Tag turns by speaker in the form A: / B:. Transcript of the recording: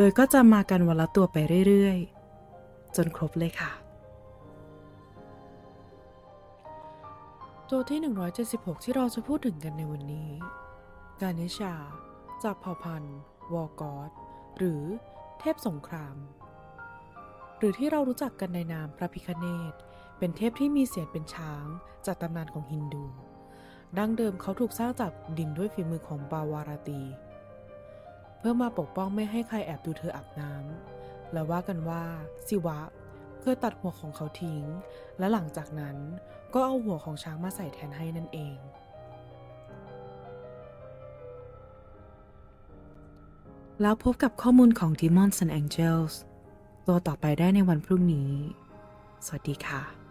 A: โดยก็จะมากันวันละตัวไปเรื่อยๆ จนครบเลยค่ะ ตัวที่ 176 ที่เราจะพูดถึงกันในวันนี้ กาเนชา จากเผ่าพันธุ์วอร์กอดหรือเทพสงคราม หรือที่เรารู้จักกันในนามพระพิคเนตเป็นเทพที่มีเสียงเป็นช้างจากตำนานของฮินดู ดั้งเดิมเขาถูกสร้างจากดินด้วยฝีมือของบาวาราตี เพื่อมาปกป้องไม่ให้ใครแอบดูเธออาบน้ำและว่ากันว่าสิวะเคยตัดหัวของเขาทิ้ง และหลังจากนั้นก็เอาหัวของช้างมาใส่แทนให้นั่นเอง แล้วพบกับข้อมูลของ Demons and Angels ตัวต่อไปได้ในวันพรุ่งนี้ สวัสดีค่ะ